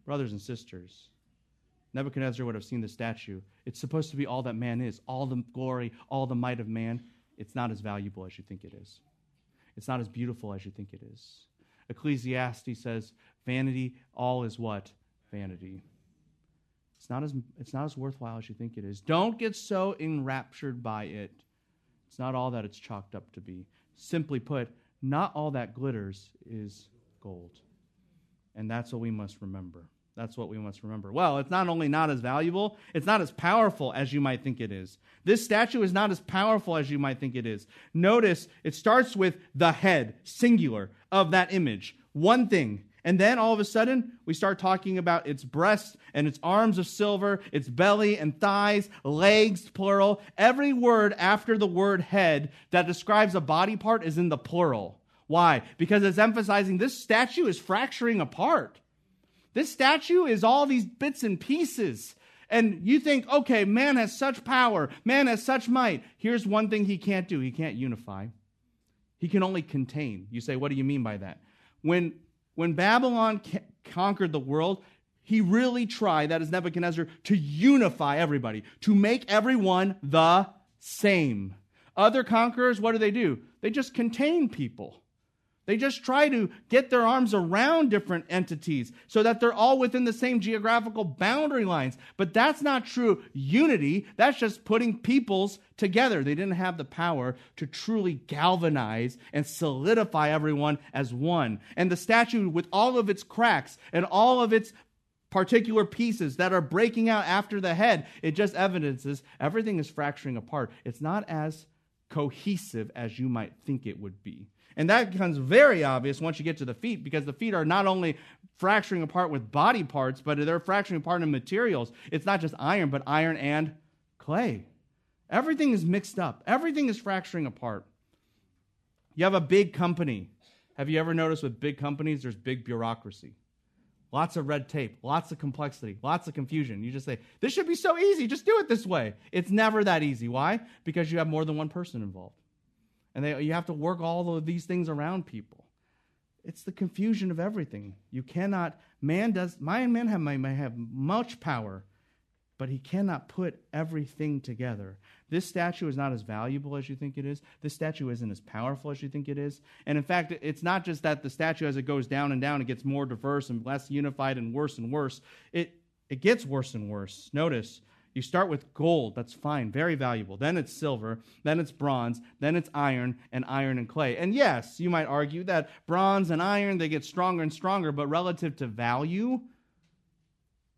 Brothers and sisters, Nebuchadnezzar would have seen the statue. It's supposed to be all that man is, all the glory, all the might of man. It's not as valuable as you think it is. It's not as beautiful as you think it is. Ecclesiastes says, vanity, all is what? Vanity. It's not as, it's not as worthwhile as you think it is. Don't get so enraptured by it it's not all that it's chalked up to be. Simply put, not all that glitters is gold. And that's what we must remember. That's what we must remember. Well, it's not only not as valuable, it's not as powerful as you might think it is. This statue is not as powerful as you might think it is. Notice it starts with the head, singular, of that image. One thing. And then all of a sudden, we start talking about its breast and its arms of silver, its belly and thighs, legs, plural. Every word after the word head that describes a body part is in the plural. Why? Because it's emphasizing this statue is fracturing apart. This statue is all these bits and pieces. And you think, okay, man has such power, man has such might. Here's one thing he can't do he can't unify, he can only contain. You say, what do you mean by that? When when Babylon ca- conquered the world, he really tried, that is Nebuchadnezzar, to unify everybody, to make everyone the same. Other conquerors, what do they do? They just contain people. They just try to get their arms around different entities so that they're all within the same geographical boundary lines. But that's not true unity. That's just putting peoples together. They didn't have the power to truly galvanize and solidify everyone as one. And the statue, with all of its cracks and all of its particular pieces that are breaking out after the head, it just evidences everything is fracturing apart. It's not as cohesive as you might think it would be. And that becomes very obvious once you get to the feet because the feet are not only fracturing apart with body parts, but they're fracturing apart in materials. It's not just iron, but iron and clay. Everything is mixed up, everything is fracturing apart. You have a big company. Have you ever noticed with big companies, there's big bureaucracy? Lots of red tape, lots of complexity, lots of confusion. You just say, this should be so easy, just do it this way. It's never that easy. Why? Because you have more than one person involved and they, you have to work all of these things around people. It's the confusion of everything. You cannot, man does, my man have, may have much power, but he cannot put everything together. This statue is not as valuable as you think it is. This statue isn't as powerful as you think it is. And in fact, it's not just that the statue, as it goes down and down, it gets more diverse and less unified and worse and worse. It, it gets worse and worse. Notice, you start with gold, that's fine, very valuable. Then it's silver, then it's bronze, then it's iron, and iron and clay. And yes, you might argue that bronze and iron, they get stronger and stronger, but relative to value,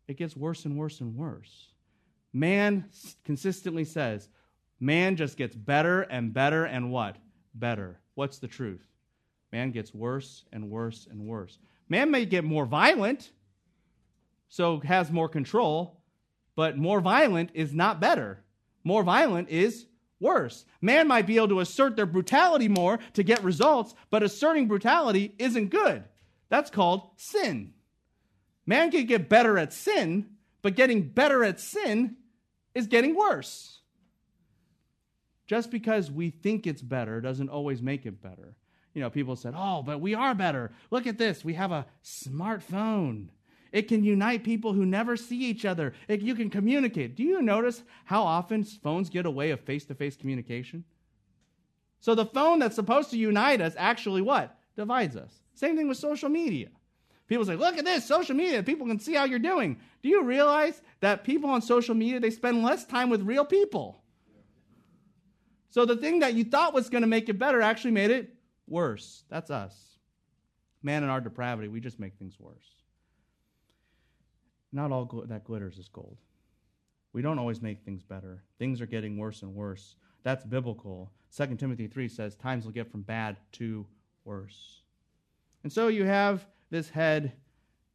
it gets worse and worse and worse. Man consistently says, man just gets better and better and what? Better. What's the truth? Man gets worse and worse and worse. Man may get more violent, so has more control, but more violent is not better. More violent is worse. Man might be able to assert their brutality more to get results, but asserting brutality isn't good. That's called sin. Man can get better at sin, but getting better at sin is getting worse. Just because we think it's better doesn't always make it better. You know, people said, oh, but we are better. Look at this. We have a smartphone. It can unite people who never see each other. It, you can communicate. Do you notice how often phones get away of face to face communication? So the phone that's supposed to unite us actually what? Divides us. Same thing with social media. People say, look at this, social media, people can see how you're doing. Do you realize that people on social media, they spend less time with real people? So the thing that you thought was going to make it better actually made it worse. That's us. Man in our depravity, we just make things worse. Not all gl- that glitters is gold. We don't always make things better. Things are getting worse and worse. That's biblical. 2 Timothy 3 says times will get from bad to worse. And so you have this head.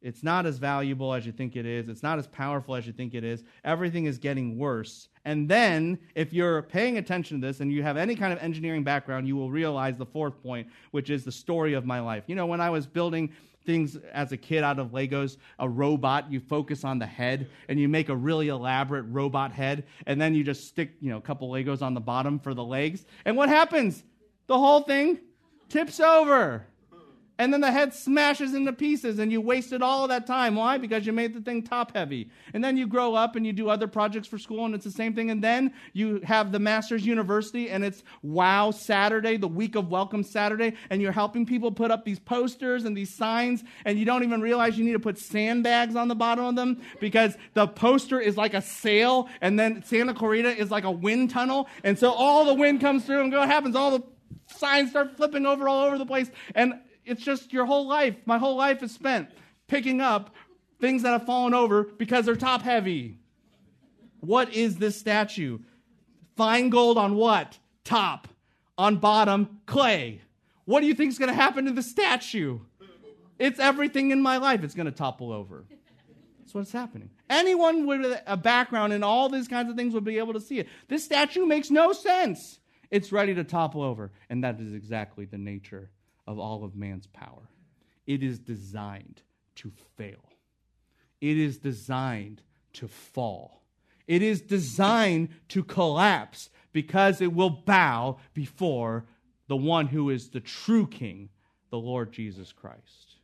It's not as valuable as you think it is. It's not as powerful as you think it is. Everything is getting worse. And then, if you're paying attention to this and you have any kind of engineering background, you will realize the fourth point, which is the story of my life. You know, when I was building things as a kid out of Legos, a robot, you focus on the head and you make a really elaborate robot head, and then you just stick, you know, a couple Legos on the bottom for the legs. And what happens? The whole thing tips over and then the head smashes into pieces and you wasted all of that time. Why? Because you made the thing top heavy. And then you grow up and you do other projects for school and it's the same thing. And then you have the masters university and it's wow saturday the week of welcome saturday. And you're helping people put up these posters and these signs. And you don't even realize you need to put sandbags on the bottom of them because the poster is like a sail. And then santa clarita is like a wind tunnel. And so all the wind comes through and what happens? All the signs start flipping over all over the place. And it's just your whole life. My whole life is spent picking up things that have fallen over because they're top heavy. What is this statue? Fine gold on what? Top. On bottom, clay. What do you think is going to happen to the statue? It's everything in my life. It's going to topple over. That's what's happening. Anyone with a background in all these kinds of things would be able to see it. This statue makes no sense. It's ready to topple over. And that is exactly the nature of all of man's power. It is designed to fail, it is designed to fall, it is designed to collapse because it will bow before the one who is the true king, the Lord Jesus Christ.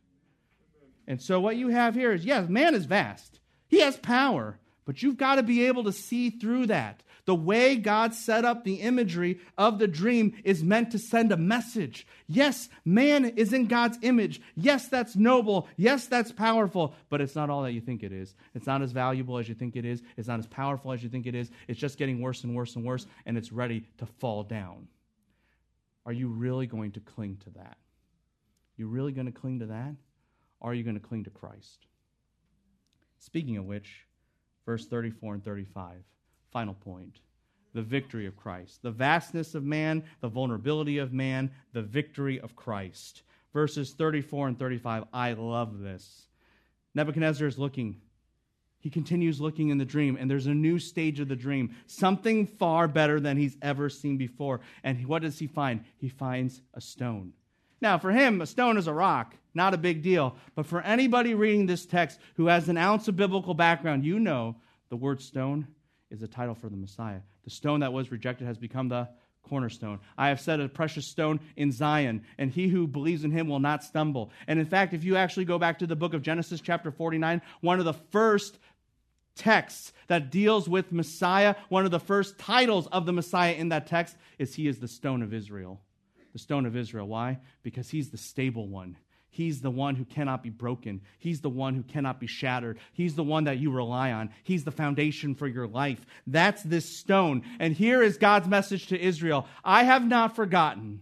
And so, what you have here is yes, man is vast, he has power, but you've got to be able to see through that. The way God set up the imagery of the dream is meant to send a message. Yes, man is in God's image. Yes, that's noble. Yes, that's powerful, but it's not all that you think it is. It's not as valuable as you think it is. It's not as powerful as you think it is. It's just getting worse and worse and worse, and it's ready to fall down. Are you really going to cling to that? You really going to cling to that? Or are you going to cling to Christ? Speaking of which, verse 34 and 35 final point the victory of Christ. The vastness of man, the vulnerability of man, the victory of Christ. Verses 34 and 35. I love this. Nebuchadnezzar is looking. He continues looking in the dream, and there's a new stage of the dream, something far better than he's ever seen before. And what does he find? He finds a stone. Now, for him, a stone is a rock, not a big deal. But for anybody reading this text who has an ounce of biblical background, you know the word stone is a title for the Messiah. The stone that was rejected has become the cornerstone. I have set a precious stone in Zion, and he who believes in him will not stumble. And in fact, if you actually go back to the book of Genesis, chapter 49, one of the first texts that deals with Messiah, one of the first titles of the Messiah in that text is He is the stone of Israel. The stone of Israel. Why? Because He's the stable one. He's the one who cannot be broken. He's the one who cannot be shattered. He's the one that you rely on. He's the foundation for your life. That's this stone. And here is God's message to Israel I have not forgotten.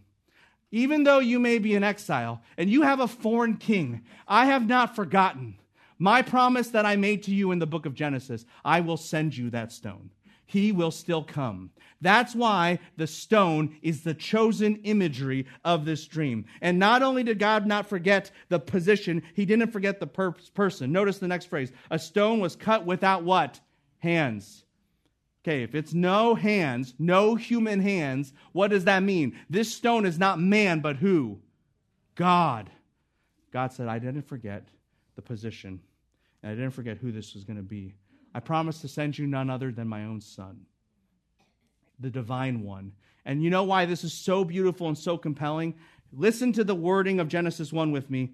Even though you may be in exile and you have a foreign king, I have not forgotten. My promise that I made to you in the book of Genesis, I will send you that stone. He will still come. That's why the stone is the chosen imagery of this dream. And not only did God not forget the position, he didn't forget the per- person. Notice the next phrase. A stone was cut without what? Hands. Okay, if it's no hands, no human hands, what does that mean? This stone is not man, but who? God. God said, I didn't forget the position, and I didn't forget who this was going to be. I promise to send you none other than my own son, the divine one. And you know why this is so beautiful and so compelling? Listen to the wording of Genesis 1 with me.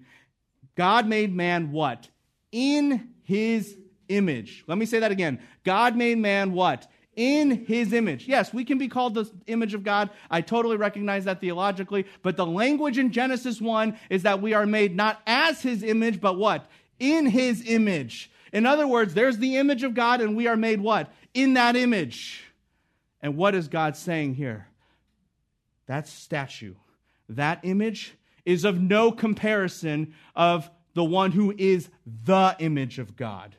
God made man what? In his image. Let me say that again. God made man what? in his image. Yes, we can be called the image of God. I totally recognize that theologically. But the language in Genesis 1 is that we are made not as his image, but what? In his image. In other words, there's the image of God, and we are made what? In that image. And what is God saying here? That statue, that image is of no comparison of the one who is the image of God.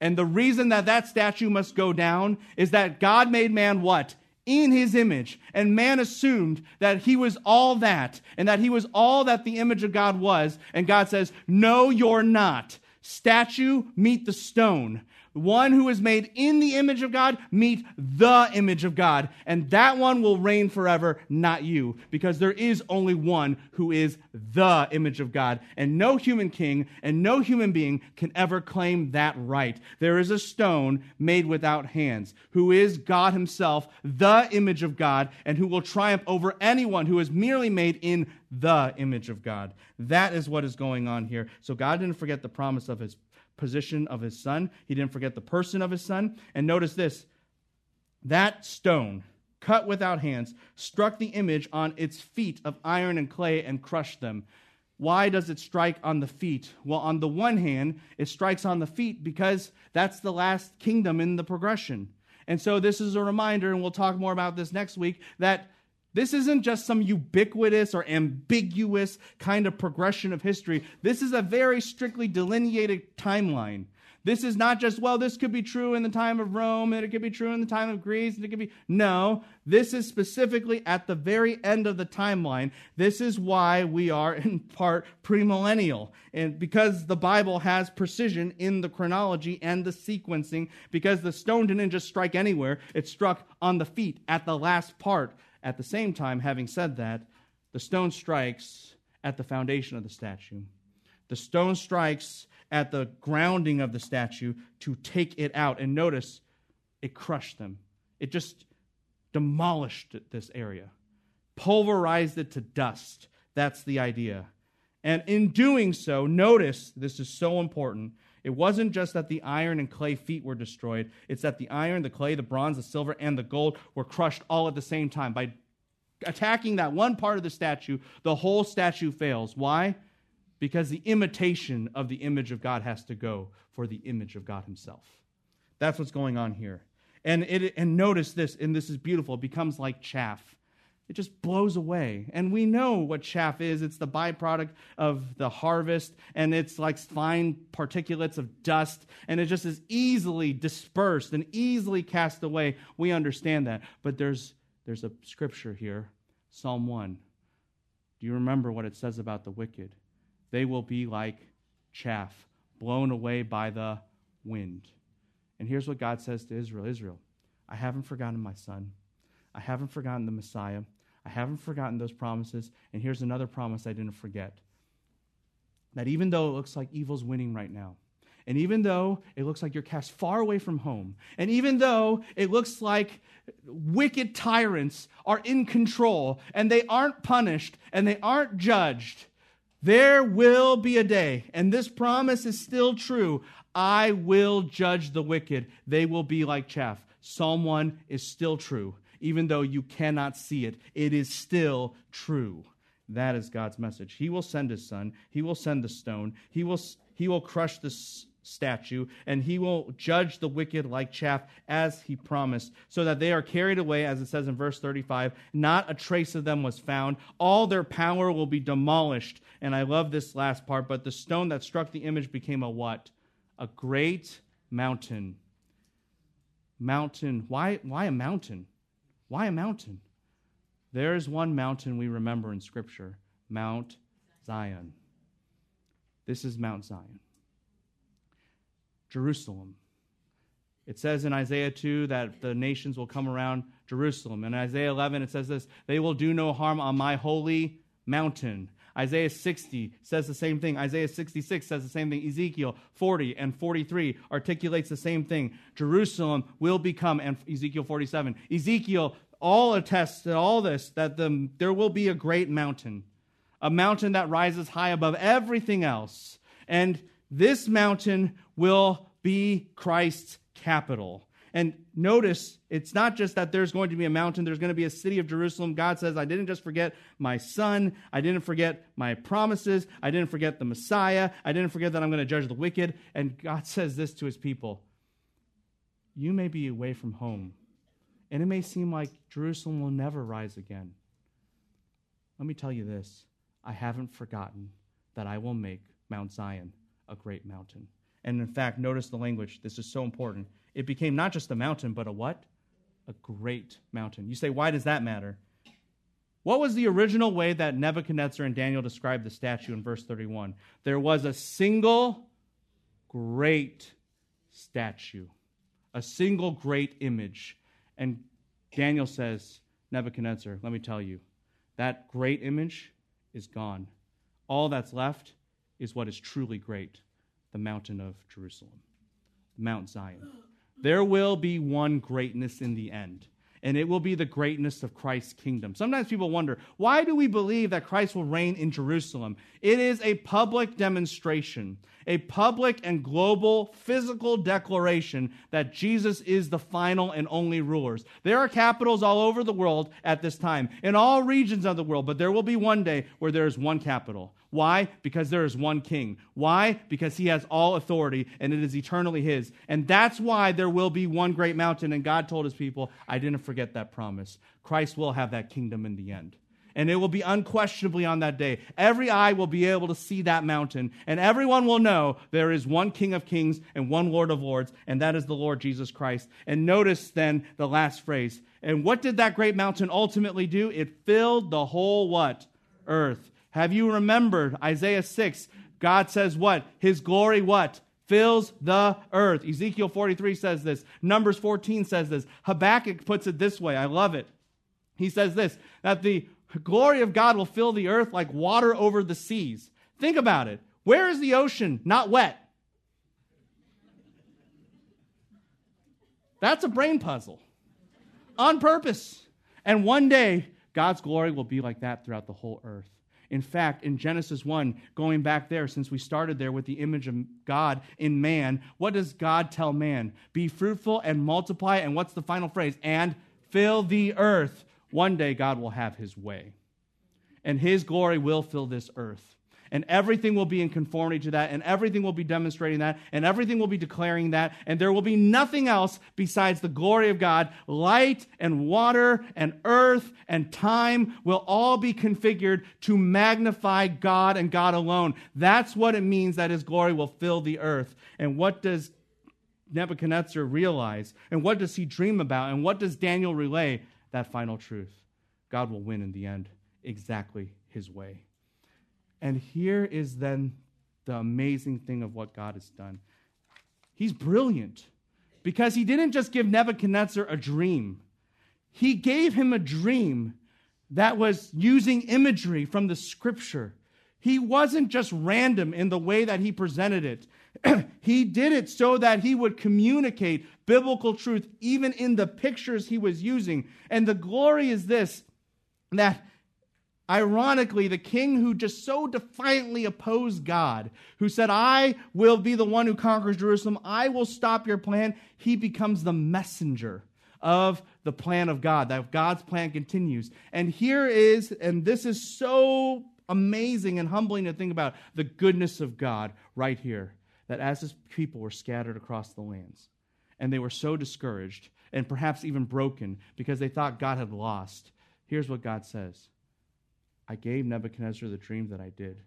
And the reason that that statue must go down is that God made man what? In his image. And man assumed that he was all that and that he was all that the image of God was. And God says, No, you're not. Statue, meet the stone one who is made in the image of God meet the image of God. And that one will reign forever, not you, because there is only one who is the image of God. And no human king and no human being can ever claim that right. There is a stone made without hands, who is God himself, the image of God, and who will triumph over anyone who is merely made in the image of God. That is what is going on here. So God didn't forget the promise of his position of his son. He didn't forget the person of his son. And notice this that stone, cut without hands, struck the image on its feet of iron and clay and crushed them. Why does it strike on the feet? Well, on the one hand, it strikes on the feet because that's the last kingdom in the progression. And so this is a reminder, and we'll talk more about this next week, that this isn't just some ubiquitous or ambiguous kind of progression of history. This is a very strictly delineated timeline. This is not just, well, this could be true in the time of Rome, and it could be true in the time of Greece, and it could be. No, this is specifically at the very end of the timeline. This is why we are, in part, premillennial. And because the Bible has precision in the chronology and the sequencing, because the stone didn't just strike anywhere, it struck on the feet at the last part at the same time, having said that, the stone strikes at the foundation of the statue. The stone strikes at the grounding of the statue to take it out. And notice, it crushed them. It just demolished this area, pulverized it to dust. That's the idea. And in doing so, notice this is so important. It wasn't just that the iron and clay feet were destroyed, it's that the iron, the clay, the bronze, the silver, and the gold were crushed all at the same time. By attacking that one part of the statue, the whole statue fails. Why? Because the imitation of the image of God has to go for the image of God Himself. That's what's going on here. And, it, and notice this, and this is beautiful, it becomes like chaff it just blows away. And we know what chaff is it's the byproduct of the harvest, and it's like fine particulates of dust, and it just is easily dispersed and easily cast away. We understand that. But there's, there's a scripture here, Psalm 1. Do you remember what it says about the wicked? They will be like chaff, blown away by the wind. And here's what God says to Israel Israel, I haven't forgotten my son. I haven't forgotten the Messiah. I haven't forgotten those promises. And here's another promise I didn't forget that even though it looks like evil's winning right now, and even though it looks like you're cast far away from home, and even though it looks like wicked tyrants are in control and they aren't punished and they aren't judged, there will be a day, and this promise is still true. I will judge the wicked. They will be like chaff. Psalm 1 is still true even though you cannot see it. It is still true. That is God's message. He will send his son, he will send the stone, he will, he will crush the statue, and he will judge the wicked like chaff as he promised, so that they are carried away, as it says in verse 35. Not a trace of them was found. All their power will be demolished. And I love this last part, but the stone that struck the image became a what? a great mountain. Mountain. Why, why a mountain? Why a mountain? There is one mountain we remember in Scripture Mount Zion. This is Mount Zion. Jerusalem. It says in Isaiah 2 that the nations will come around Jerusalem. In Isaiah 11, it says this They will do no harm on my holy mountain. Isaiah 60 says the same thing. Isaiah 66 says the same thing. Ezekiel 40 and 43 articulates the same thing. Jerusalem will become, and Ezekiel 47. Ezekiel all attests to all this that the, there will be a great mountain, a mountain that rises high above everything else. And this mountain will be Christ's capital. And notice, it's not just that there's going to be a mountain, there's going to be a city of Jerusalem. God says, I didn't just forget my son, I didn't forget my promises, I didn't forget the Messiah, I didn't forget that I'm going to judge the wicked. And God says this to his people You may be away from home, and it may seem like Jerusalem will never rise again. Let me tell you this I haven't forgotten that I will make Mount Zion a great mountain. And in fact, notice the language. This is so important. It became not just a mountain, but a what? A great mountain. You say, why does that matter? What was the original way that Nebuchadnezzar and Daniel described the statue in verse 31? There was a single great statue, a single great image. And Daniel says, Nebuchadnezzar, let me tell you, that great image is gone. All that's left is what is truly great the mountain of Jerusalem, Mount Zion. There will be one greatness in the end, and it will be the greatness of Christ's kingdom. Sometimes people wonder, why do we believe that Christ will reign in Jerusalem? It is a public demonstration, a public and global physical declaration that Jesus is the final and only rulers. There are capitals all over the world at this time, in all regions of the world, but there will be one day where there is one capital. Why? Because there is one king. Why? Because he has all authority and it is eternally his. And that's why there will be one great mountain. And God told his people, I didn't forget that promise. Christ will have that kingdom in the end. And it will be unquestionably on that day. Every eye will be able to see that mountain, and everyone will know there is one King of kings and one Lord of lords, and that is the Lord Jesus Christ. And notice then the last phrase. And what did that great mountain ultimately do? It filled the whole what? Earth. Have you remembered Isaiah 6? God says what? His glory what? Fills the earth. Ezekiel 43 says this. Numbers 14 says this. Habakkuk puts it this way. I love it. He says this that the glory of God will fill the earth like water over the seas. Think about it. Where is the ocean not wet? That's a brain puzzle on purpose. And one day, God's glory will be like that throughout the whole earth. In fact, in Genesis 1, going back there, since we started there with the image of God in man, what does God tell man? Be fruitful and multiply. And what's the final phrase? And fill the earth. One day, God will have his way, and his glory will fill this earth and everything will be in conformity to that, and everything will be demonstrating that, and everything will be declaring that, and there will be nothing else besides the glory of God. Light and water and earth and time will all be configured to magnify God and God alone. That's what it means that his glory will fill the earth. And what does Nebuchadnezzar realize? And what does he dream about? And what does Daniel relay? That final truth God will win in the end exactly his way. And here is then the amazing thing of what God has done. He's brilliant because he didn't just give Nebuchadnezzar a dream, he gave him a dream that was using imagery from the scripture. He wasn't just random in the way that he presented it. he did it so that he would communicate biblical truth even in the pictures he was using. And the glory is this that Ironically, the king who just so defiantly opposed God, who said, I will be the one who conquers Jerusalem, I will stop your plan, he becomes the messenger of the plan of God, that God's plan continues. And here is, and this is so amazing and humbling to think about the goodness of God right here, that as his people were scattered across the lands, and they were so discouraged and perhaps even broken because they thought God had lost, here's what God says. I gave Nebuchadnezzar the dream that I did.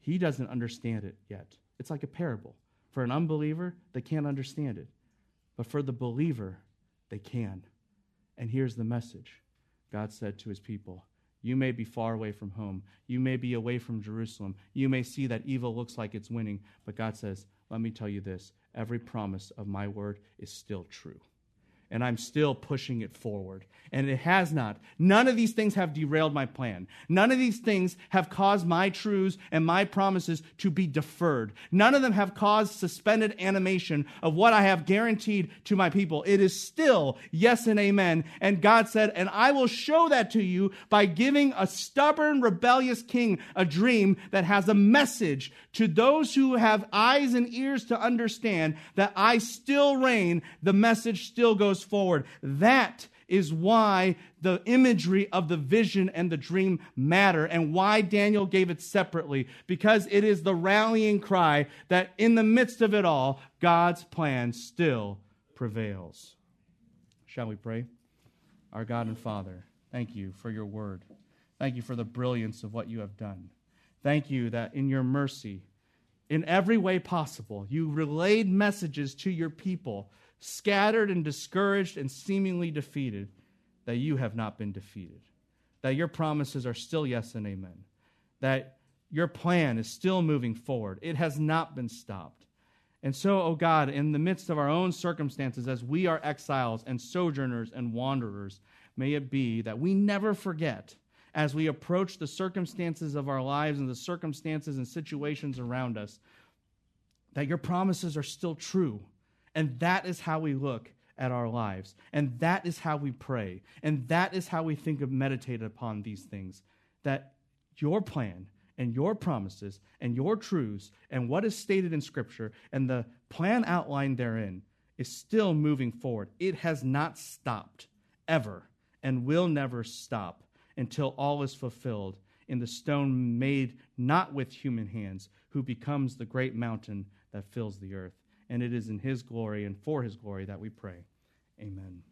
He doesn't understand it yet. It's like a parable. For an unbeliever, they can't understand it. But for the believer, they can. And here's the message God said to his people You may be far away from home. You may be away from Jerusalem. You may see that evil looks like it's winning. But God says, Let me tell you this every promise of my word is still true and I'm still pushing it forward. And it has not. None of these things have derailed my plan. None of these things have caused my truths and my promises to be deferred. None of them have caused suspended animation of what I have guaranteed to my people. It is still yes and amen. And God said, and I will show that to you by giving a stubborn, rebellious king a dream that has a message to those who have eyes and ears to understand that I still reign. The message still goes forward. That is why the imagery of the vision and the dream matter and why Daniel gave it separately, because it is the rallying cry that in the midst of it all, God's plan still prevails. Shall we pray? Our God and Father, thank you for your word. Thank you for the brilliance of what you have done. Thank you that in your mercy, in every way possible, you relayed messages to your people scattered and discouraged and seemingly defeated, that you have not been defeated, that your promises are still yes and amen, that your plan is still moving forward. It has not been stopped. And so, oh God, in the midst of our own circumstances, as we are exiles and sojourners and wanderers, may it be that we never forget as we approach the circumstances of our lives and the circumstances and situations around us that your promises are still true and that is how we look at our lives. And that is how we pray. And that is how we think of meditate upon these things. That your plan and your promises and your truths and what is stated in Scripture and the plan outlined therein is still moving forward. It has not stopped ever and will never stop until all is fulfilled in the stone made not with human hands, who becomes the great mountain that fills the earth and it is in his glory and for his glory that we pray. Amen.